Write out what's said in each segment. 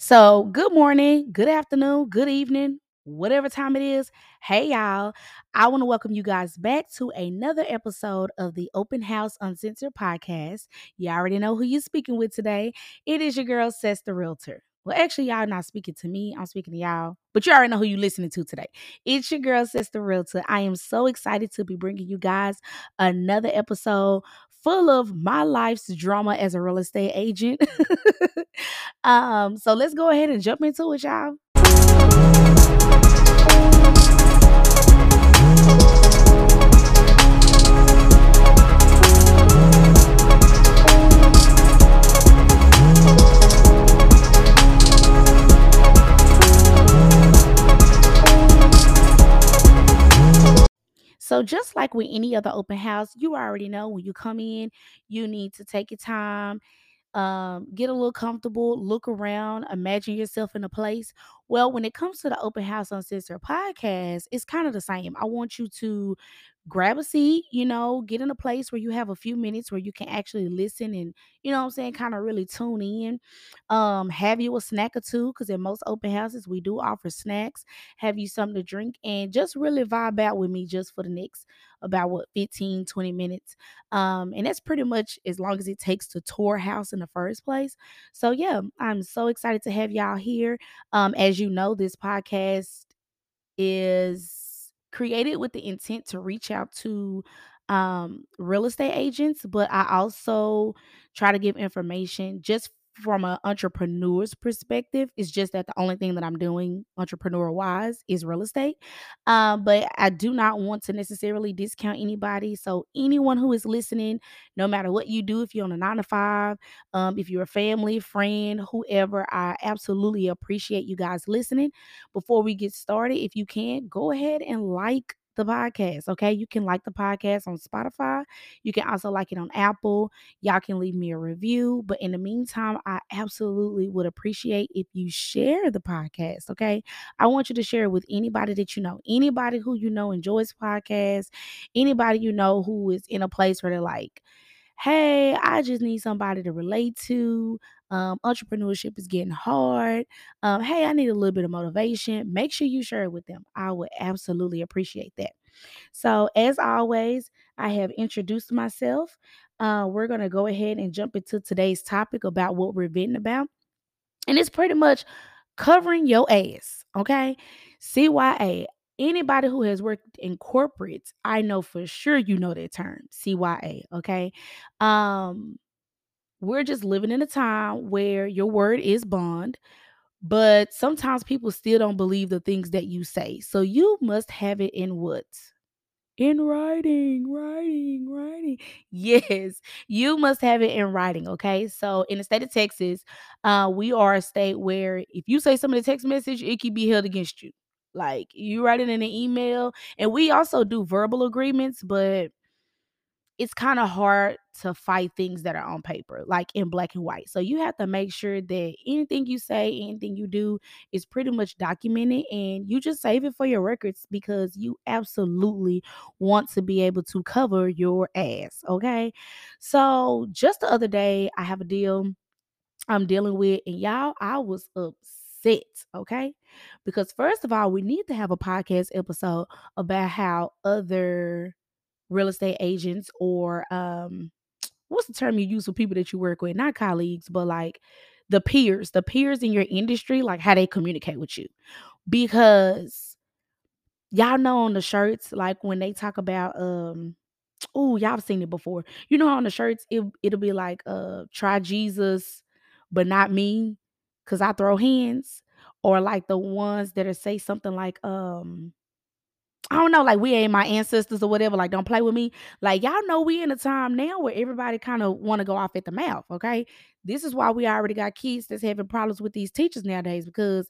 So, good morning, good afternoon, good evening, whatever time it is. Hey, y'all. I want to welcome you guys back to another episode of the Open House Uncensored podcast. You already know who you're speaking with today. It is your girl, Ses the Realtor. Well, actually, y'all are not speaking to me. I'm speaking to y'all, but you already know who you're listening to today. It's your girl, the Realtor. I am so excited to be bringing you guys another episode full of my life's drama as a real estate agent. um, so let's go ahead and jump into it, y'all. Just like with any other open house, you already know when you come in, you need to take your time, um, get a little comfortable, look around, imagine yourself in a place. Well, when it comes to the Open House Uncensored podcast, it's kind of the same. I want you to grab a seat, you know, get in a place where you have a few minutes where you can actually listen and, you know what I'm saying, kind of really tune in. Um, have you a snack or two, because in most open houses, we do offer snacks. Have you something to drink and just really vibe out with me just for the next about what 15, 20 minutes. Um, and that's pretty much as long as it takes to tour house in the first place. So yeah, I'm so excited to have y'all here. Um, as you know, this podcast is created with the intent to reach out to um, real estate agents, but I also try to give information just from an entrepreneur's perspective. It's just that the only thing that I'm doing entrepreneur wise is real estate. Um, but I do not want to necessarily discount anybody. So anyone who is listening, no matter what you do, if you're on a nine to five, um, if you're a family, friend, whoever, I absolutely appreciate you guys listening. Before we get started, if you can, go ahead and like the podcast. Okay. You can like the podcast on Spotify. You can also like it on Apple. Y'all can leave me a review. But in the meantime, I absolutely would appreciate if you share the podcast. Okay. I want you to share it with anybody that you know, anybody who you know enjoys podcasts, anybody you know who is in a place where they're like, hey, I just need somebody to relate to. Um, entrepreneurship is getting hard. Um, hey, I need a little bit of motivation. Make sure you share it with them. I would absolutely appreciate that. So, as always, I have introduced myself. Uh, we're going to go ahead and jump into today's topic about what we're venting about. And it's pretty much covering your ass, okay? CYA. Anybody who has worked in corporates, I know for sure you know that term, CYA, okay? Um we're just living in a time where your word is bond, but sometimes people still don't believe the things that you say. So you must have it in what? In writing, writing, writing. Yes, you must have it in writing. Okay. So in the state of Texas, uh, we are a state where if you say something in text message, it can be held against you. Like you write it in an email. And we also do verbal agreements, but it's kind of hard to fight things that are on paper, like in black and white. So you have to make sure that anything you say, anything you do is pretty much documented and you just save it for your records because you absolutely want to be able to cover your ass. Okay. So just the other day, I have a deal I'm dealing with, and y'all, I was upset. Okay. Because first of all, we need to have a podcast episode about how other real estate agents or um what's the term you use for people that you work with? Not colleagues but like the peers the peers in your industry like how they communicate with you. Because y'all know on the shirts like when they talk about um oh y'all seen it before. You know on the shirts it, it'll be like uh try jesus but not me because i throw hands or like the ones that are say something like um I don't know, like we ain't my ancestors or whatever. Like, don't play with me. Like, y'all know we in a time now where everybody kind of want to go off at the mouth. Okay. This is why we already got kids that's having problems with these teachers nowadays because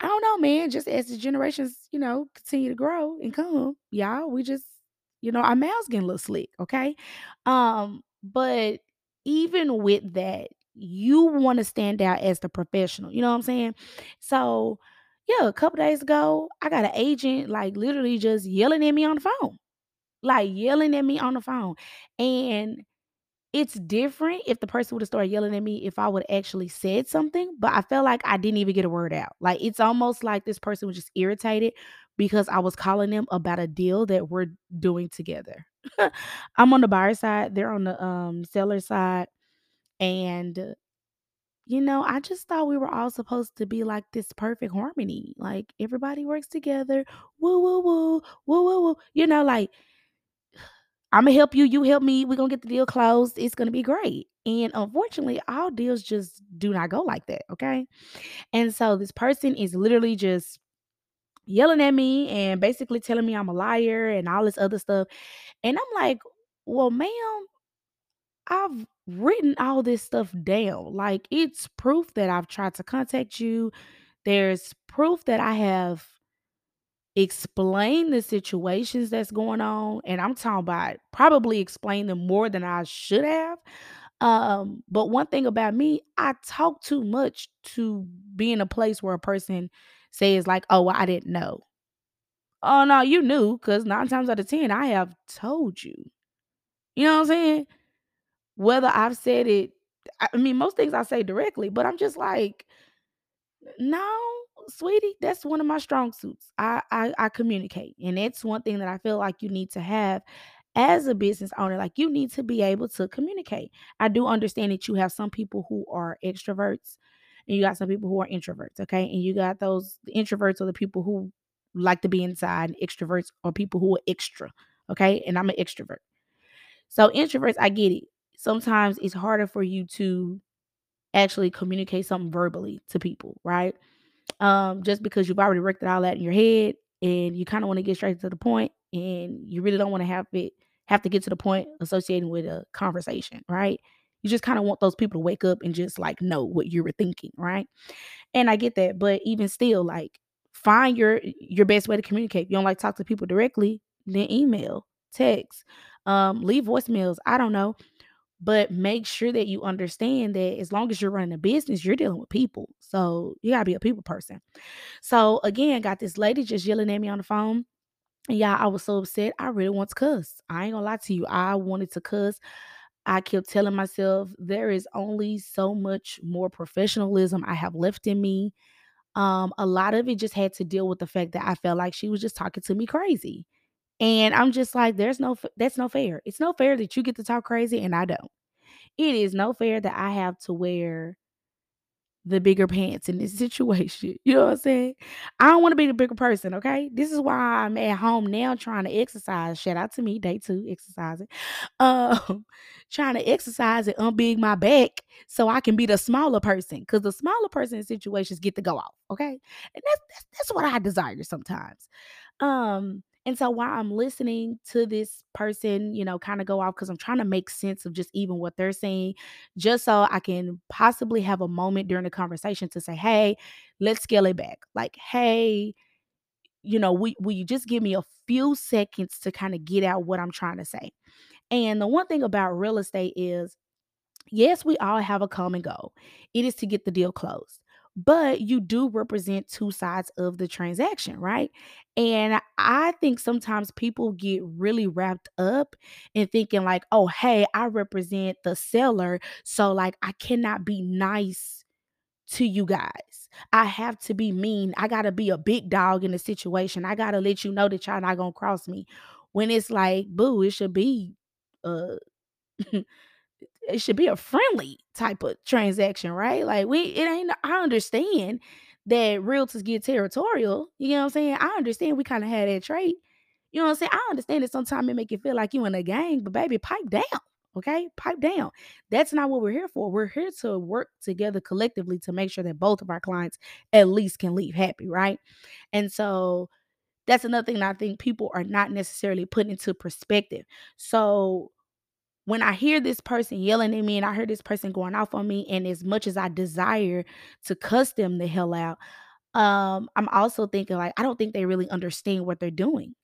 I don't know, man. Just as the generations, you know, continue to grow and come, y'all, we just, you know, our mouths getting a little slick. Okay. Um, but even with that, you want to stand out as the professional. You know what I'm saying? So, yeah, a couple days ago, I got an agent like literally just yelling at me on the phone, like yelling at me on the phone. And It's different if the person would've started yelling at me if I would actually said something, but I felt like I didn't even get a word out. Like, it's almost like this person was just irritated because I was calling them about a deal that we're doing together. I'm on the buyer side, they're on the, um, seller side, and, you know, I just thought we were all supposed to be like this perfect harmony, like, everybody works together, "Woo, woo, woo, woo, woo, woo," you know, like Imma help you, you help me, we're gonna get the deal closed, it's gonna be great, and unfortunately, all deals just do not go like that, okay? And so this person is literally just yelling at me and basically telling me I'm a liar and all this other stuff, and I'm like, "Well, ma'am, I've written all this stuff down, like, it's proof that I've tried to contact you, there's proof that I have" explained the situations that's going on, and I'm talking about probably explained them more than I should have, um, but one thing about me, I talk too much to be in a place where a person says like, "Oh, well, I didn't know." "Oh, no, you knew because 9 times out of 10, I have told you." You know what I'm saying? Whether I've said it I mean, most things I say directly, but I'm just like "No, sweetie, that's one of my strong suits. I I I communicate, and it's one thing that I feel like you need to have as a business owner, like, you need to be able to communicate. I do understand that you have some people who are extroverts, and you got some people who are introverts, okay? And you got those introverts are the people who like to be inside, and extroverts are people who are extra, okay? And I'm an extrovert. So, introverts, I get it. Sometimes it's harder for you to actually communicate something verbally to people, right? Um, just because you've already worked it all out in your head, and you kinda wanna get straight to the point, and you really don't wanna have it have to get to the point associating with a conversation, right? You just kinda want those people to wake up and just, like, know what you were thinking, right? And I get that, but even still, like, find your your best way to communicate. If You don't like talk to people directly, then email, text, um, leave voicemails, I don't know, but make sure that you understand that as long as you're running a business, you're dealing with people, so you gotta be a people person. So, again, got this lady just yelling at me on the phone, and y'all, I was so upset, I really want to cuss. I ain't gonna lie to you, I wanted to cuss. I kept telling myself there is only so much more professionalism I have left in me. Um, a lot of it just had to deal with the fact that I felt like she was just talking to me crazy, and I'm just like, "There's no that's no fair. It's no fair that you get to talk crazy and I don't. It is no fair that I have to wear" "the bigger pants in this situation." You know what I'm saying? I don't wanna be the bigger person, okay? This is why I'm at home now trying to exercise. Shout out to me, day 2, exercising. Um, trying to exercise and unbig my back so I can be the smaller person. Because the smaller person in situations get to go off, okay? And that's that's that's what I desire sometimes. Um, and so while I'm listening to this person, you know, kinda go off because I'm trying to make sense of just even what they're saying, just so I can possibly have a moment during the conversation to say, "Hey, let's scale it back." Like, "Hey, you know, will will you just give me a few seconds to kinda get out what I'm trying to say?" And the one thing about real estate is, yes, we all have a common goal. It is to get the deal closed, but you do represent 2 sides of the transaction, right? And I think sometimes people get really wrapped up in thinking like, "Oh, hey, I represent the seller, so, like, I cannot be nice to you guys. I have to be mean. I gotta be a big dog in the situation. I gotta let you know that y'all not gonna cross me." When it's like, "Boo, it should be, uh, it should be a friendly type of transaction, right?" Like, we it ain't I understand that realtors get territorial, you know what I'm saying? I understand we kinda have that trait. You know what I'm saying? I understand that sometimes it make you feel like you in a gang, but baby, pipe down, okay? Pipe down. That's not what we're here for. We're here to work together collectively to make sure that both of our clients at least can leave happy, right? And so, that's another thing that I think people are not necessarily putting into perspective. So, when I hear this person yelling at me and I hear this person going off on me, and as much as I desire to cuss them the hell out, um, I'm also thinking like, I don't think they really understand what they're doing.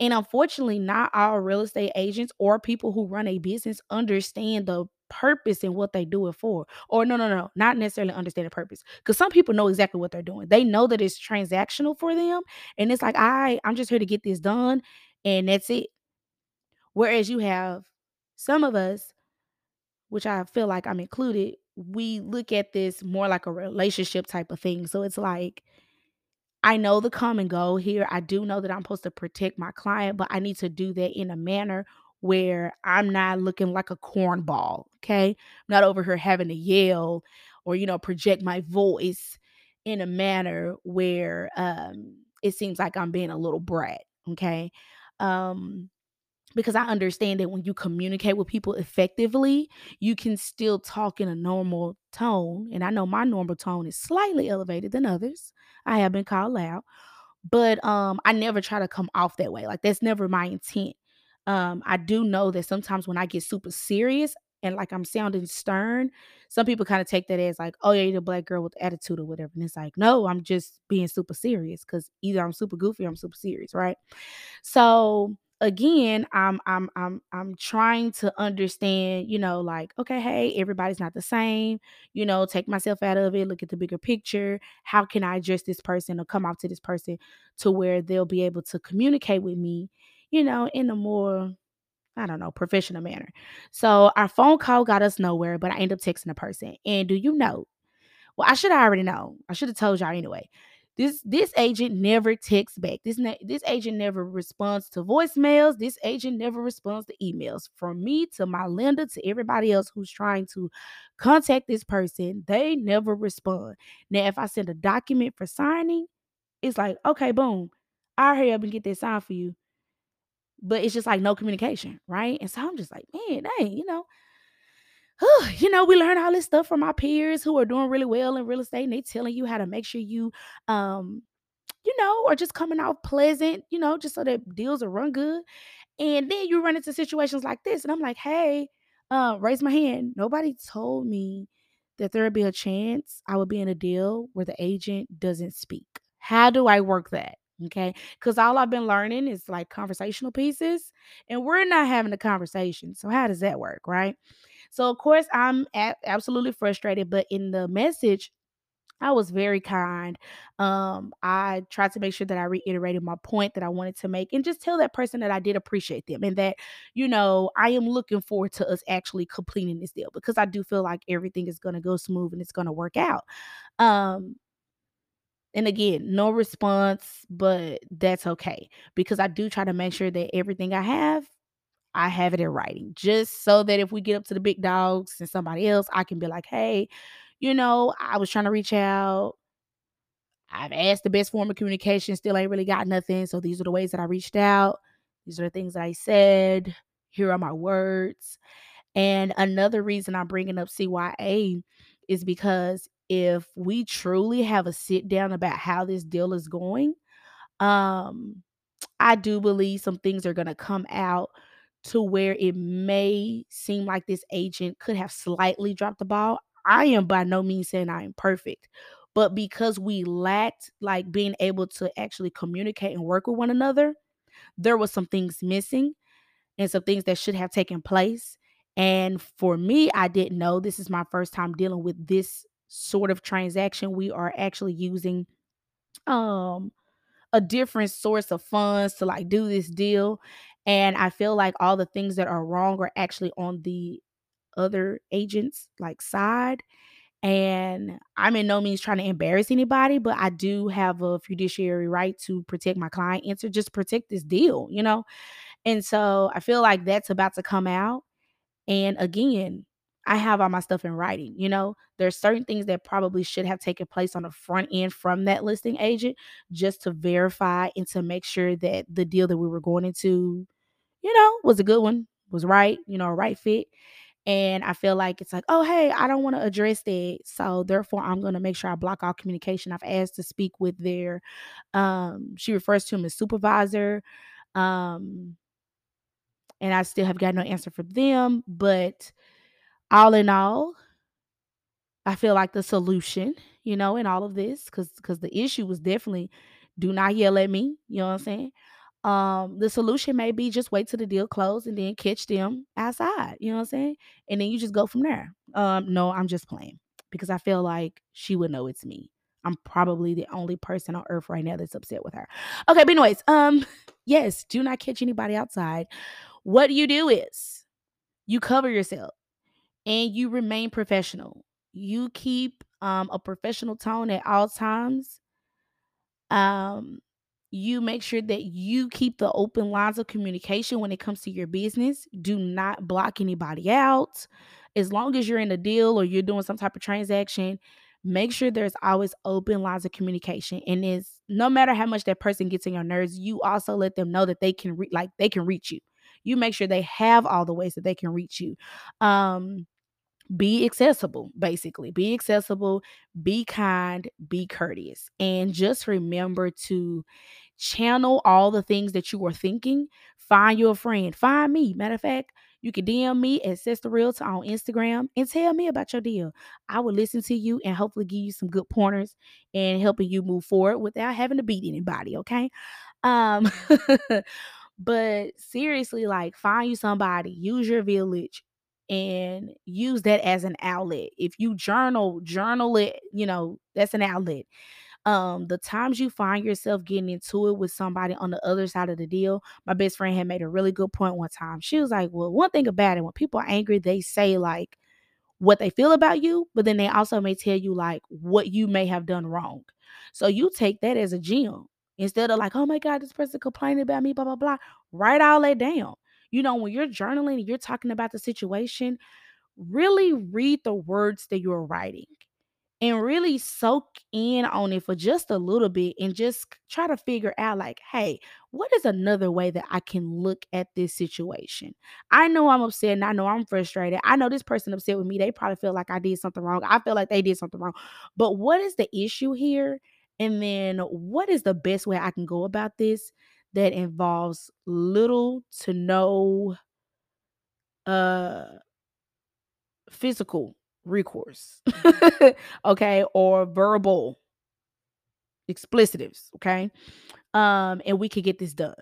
And unfortunately, not all real estate agents or people who run a business understand the purpose and what they do it for. Or no, no, no, not necessarily understand the purpose. Because some people know exactly what they're doing. They know that it's transactional for them, and it's like, "I I'm just here to get this done, and that's it." Whereas you have some of us which I feel like I'm included, we look at this more like a relationship type of thing. So it's like I know the come and go here. I do know that I'm supposed to protect my client, but I need to do that in a manner where I'm not looking like a cornball. Okay. I'm not over here having to yell or, you know, project my voice in a manner where um it seems like I'm being a little brat. Okay. Um, because I understand that when you communicate with people effectively, you can still talk in a normal tone. And I know my normal tone is slightly elevated than others. I have been called loud, but um I never try to come off that way. Like that's never my intent. Um I do know that sometimes when I get super serious and like I'm sounding stern, some people kind of take that as like, oh yeah, you're the black girl with attitude or whatever. And it's like, no, I'm just being super serious because either I'm super goofy or I'm super serious, right? So again, I'm I'm I'm I'm trying to understand, you know, like, okay, hey, everybody's not the same, you know, take myself out of it, look at the bigger picture. How can I address this person or come off to this person to where they'll be able to communicate with me, you know, in a more I don't know, professional manner. So our phone call got us nowhere, but I end up texting the person. And do you know? Well, I should have already know. I should have told y'all anyway. This this agent never texts back. This na- this agent never responds to voicemails. This agent never responds to emails. From me to my lender to everybody else who's trying to contact this person, they never respond. Now, if I send a document for signing, it's like, okay, boom, I'll hurry up and get that signed for you. But it's just like no communication, right? And so I'm just like, man, dang, you know, you know, we learn all this stuff from our peers who are doing really well in real estate, and they telling you how to make sure you, um, you know, are just coming out pleasant, you know, just so that deals are run good. And then you run into situations like this, and I'm like, hey, uh, raise my hand. Nobody told me that there would be a chance I would be in a deal where the agent doesn't speak. How do I work that? Okay. Because all I've been learning is like conversational pieces, and we're not having a conversation. So, how does that work? Right. So, of course, I'm a- absolutely frustrated, but in the message, I was very kind. Um, I tried to make sure that I reiterated my point that I wanted to make and just tell that person that I did appreciate them and that, you know, I am looking forward to us actually completing this deal because I do feel like everything is going to go smooth and it's going to work out. Um, and again, no response, but that's okay because I do try to make sure that everything I have I have it in writing just so that if we get up to the big dogs and somebody else, I can be like, hey, you know, I was trying to reach out. I've asked the best form of communication, still ain't really got nothing. So these are the ways that I reached out. These are the things that I said. Here are my words. And another reason I'm bringing up CYA is because if we truly have a sit down about how this deal is going, um, I do believe some things are going to come out to where it may seem like this agent could have slightly dropped the ball. I am by no means saying I am perfect, but because we lacked like being able to actually communicate and work with one another, there was some things missing and some things that should have taken place. And for me, I didn't know this is my first time dealing with this sort of transaction. We are actually using um a different source of funds to like do this deal. And I feel like all the things that are wrong are actually on the other agents like side. And I'm in no means trying to embarrass anybody, but I do have a fiduciary right to protect my client and to just protect this deal, you know? And so I feel like that's about to come out. And again, I have all my stuff in writing. You know, there's certain things that probably should have taken place on the front end from that listing agent just to verify and to make sure that the deal that we were going into, you know, was a good one, was right, you know, a right fit. And I feel like it's like, oh, hey, I don't want to address that. So therefore, I'm going to make sure I block all communication. I've asked to speak with their, um, she refers to him as supervisor. Um, and I still have got no answer for them. But all in all, I feel like the solution, you know, in all of this, because because the issue was definitely do not yell at me. You know what I'm saying? Um, the solution may be just wait till the deal closed and then catch them outside. You know what I'm saying? And then you just go from there. Um, no, I'm just playing because I feel like she would know it's me. I'm probably the only person on earth right now that's upset with her. Okay, but anyways, um, yes, do not catch anybody outside. What you do is you cover yourself and you remain professional. You keep um, a professional tone at all times. Um, you make sure that you keep the open lines of communication when it comes to your business. Do not block anybody out. As long as you're in a deal or you're doing some type of transaction, make sure there's always open lines of communication. And it's no matter how much that person gets in your nerves, you also let them know that they can re- like they can reach you. You make sure they have all the ways that they can reach you. Um, be accessible basically be accessible be kind be courteous and just remember to channel all the things that you are thinking. Find your friend find me. Matter of fact you can dm me at Ses the realtor on instagram and tell me about your deal. I will listen to you and hopefully give you some good pointers and helping you move forward without having to beat anybody okay? Um but seriously like find you somebody use your village and use that as an outlet. If you journal, journal it, you know, that's an outlet. Um, the times you find yourself getting into it with somebody on the other side of the deal, my best friend had made a really good point one time. She was like, Well, one thing about it, when people are angry, they say like what they feel about you, but then they also may tell you like what you may have done wrong. So you take that as a gem instead of like, oh my God, this person complaining about me, blah, blah, blah. Write all that down. You know, when you're journaling you're talking about the situation, really read the words that you're writing and really soak in on it for just a little bit and just try to figure out like hey what is another way that i can look at this situation? I know i'm upset and i know i'm frustrated. I know this person upset with me. They probably feel like i did something wrong. I feel like they did something wrong. But what is the issue here? And then what is the best way i can go about this that involves little to no uh physical recourse, okay, or verbal explicitives, okay? Um, and we could get this done.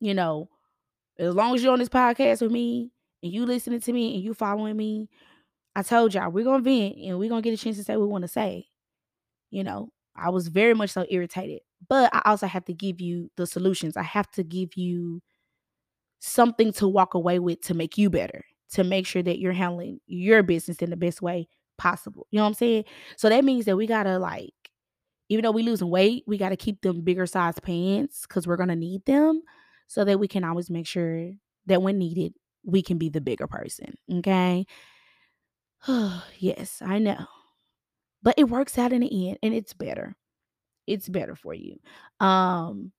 You know, as long as you're on this podcast with me and you listening to me and you following me, I told y'all we're gonna vent and we're gonna get a chance to say what we want to say. You know, I was very much so irritated, but I also have to give you the solutions. I have to give you something to walk away with to make you better to make sure that you're handling your business in the best way possible. You know what I'm saying? So that means that we gotta like, even though we losing weight, we gotta keep them bigger size pants because we're gonna need them so that we can always make sure that when needed, we can be the bigger person. Okay. yes, I know. But it works out in the end and it's better. It's better for you. Um,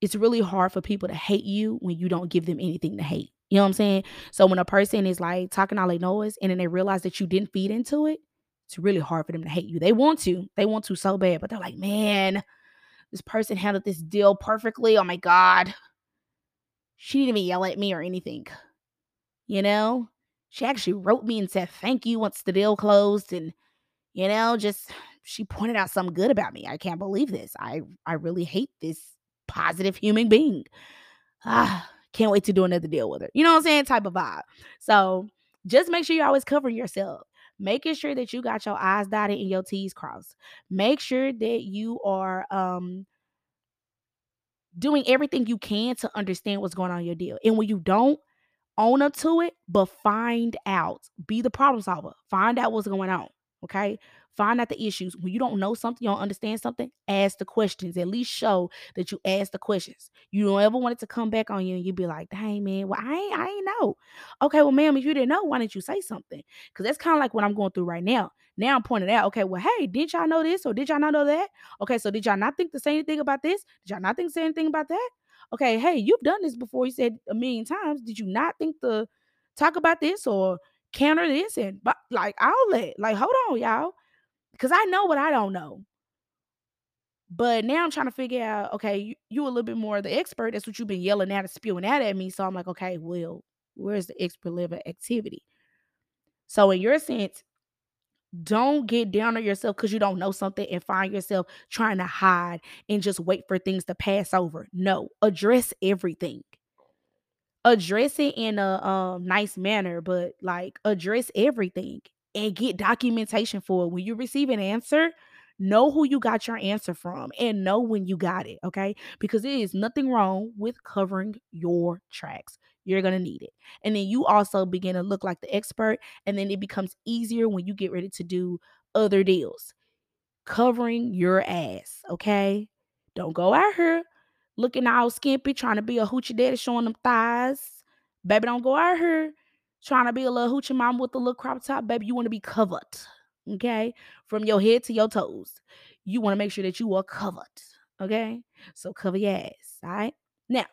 it's really hard for people to hate you when you don't give them anything to hate. You know what I'm saying? So when a person is like talking all they noise and then they realize that you didn't feed into it, it's really hard for them to hate you. They want to, they want to so bad, but they're like, man, this person handled this deal perfectly. Oh my God. She didn't even yell at me or anything. You know? She actually wrote me and said thank you once the deal closed and you know, just she pointed out something good about me. I can't believe this. I I really hate this positive human being. Ah, can't wait to do another deal with her. You know what I'm saying? Type of vibe. So just make sure you're always cover yourself. Making sure that you got your I's dotted and your T's crossed. Make sure that you are um doing everything you can to understand what's going on in your deal. And when you don't, own up to it, but find out. Be the problem solver. Find out what's going on. Okay. Find out the issues. When you don't know something, you don't understand something, ask the questions. At least show that you ask the questions. You don't ever want it to come back on you and you be like, dang man, well, I ain't I ain't know. Okay, well, ma'am, if you didn't know, why didn't you say something? Because that's kind of like what I'm going through right now. Now I'm pointing out, okay, well, hey, did y'all know this or did y'all not know that? Okay, so did y'all not think to say anything about this? Did y'all not think to say anything about that? Okay, hey, you've done this before. You said a million times. Did you not think to talk about this or counter this and but like I'll let like hold on, y'all because I know what I don't know. But now I'm trying to figure out, okay, you, you a little bit more the expert. That's what you've been yelling at and spewing out at me. So I'm like, okay, well, where's the expert level activity? So in your sense, don't get down on yourself because you don't know something and find yourself trying to hide and just wait for things to pass over. No, address everything. Address it in a um, nice manner, but like address everything and get documentation for it. When you receive an answer, Know who you got your answer from and know when you got it, okay? Because there is nothing wrong with covering your tracks. You're going to need it. And then you also begin to look like the expert, and then it becomes easier when you get ready to do other deals. Covering your ass, okay? Don't go out here looking all skimpy, trying to be a hoochie daddy, showing them thighs. Baby, don't go out here trying to be a little hoochie mom with a little crop top. Baby, you want to be covered, okay? From your head to your toes. You want to make sure that you are covered, okay? So cover your ass, all right? Now,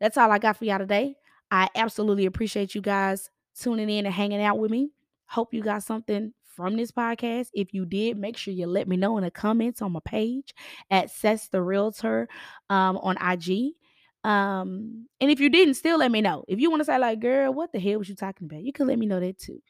that's all I got for y'all today. I absolutely appreciate you guys tuning in and hanging out with me. Hope you got something from this podcast. If you did, make sure you let me know in the comments on my page at Ses the Realtor um, on IG. Um, and if you didn't, still let me know. If you want to say, like, girl, what the hell was you talking about? You can let me know that too.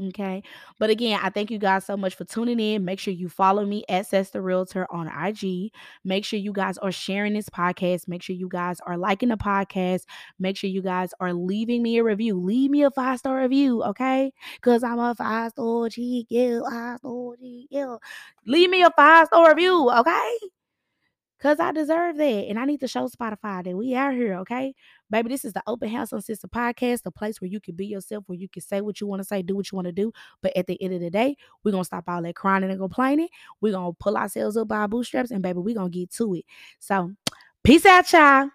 Okay. But again, I thank you guys so much for tuning in. Make sure you follow me at Ses the Realtor on IG. Make sure you guys are sharing this podcast. Make sure you guys are liking the podcast. Make sure you guys are leaving me a review. Leave me a five star review, okay? Because I'm a five star GQ, five star GQ. Leave me a five star review, okay? Cause I deserve that. And I need to show Spotify that we out here, okay? Baby, this is the Open House Uncensored Podcast, the place where you can be yourself, where you can say what you want to say, do what you want to do. But at the end of the day, we're gonna stop all that crying and complaining. We're gonna pull ourselves up by our bootstraps, and baby, we're gonna get to it. So peace out, y'all.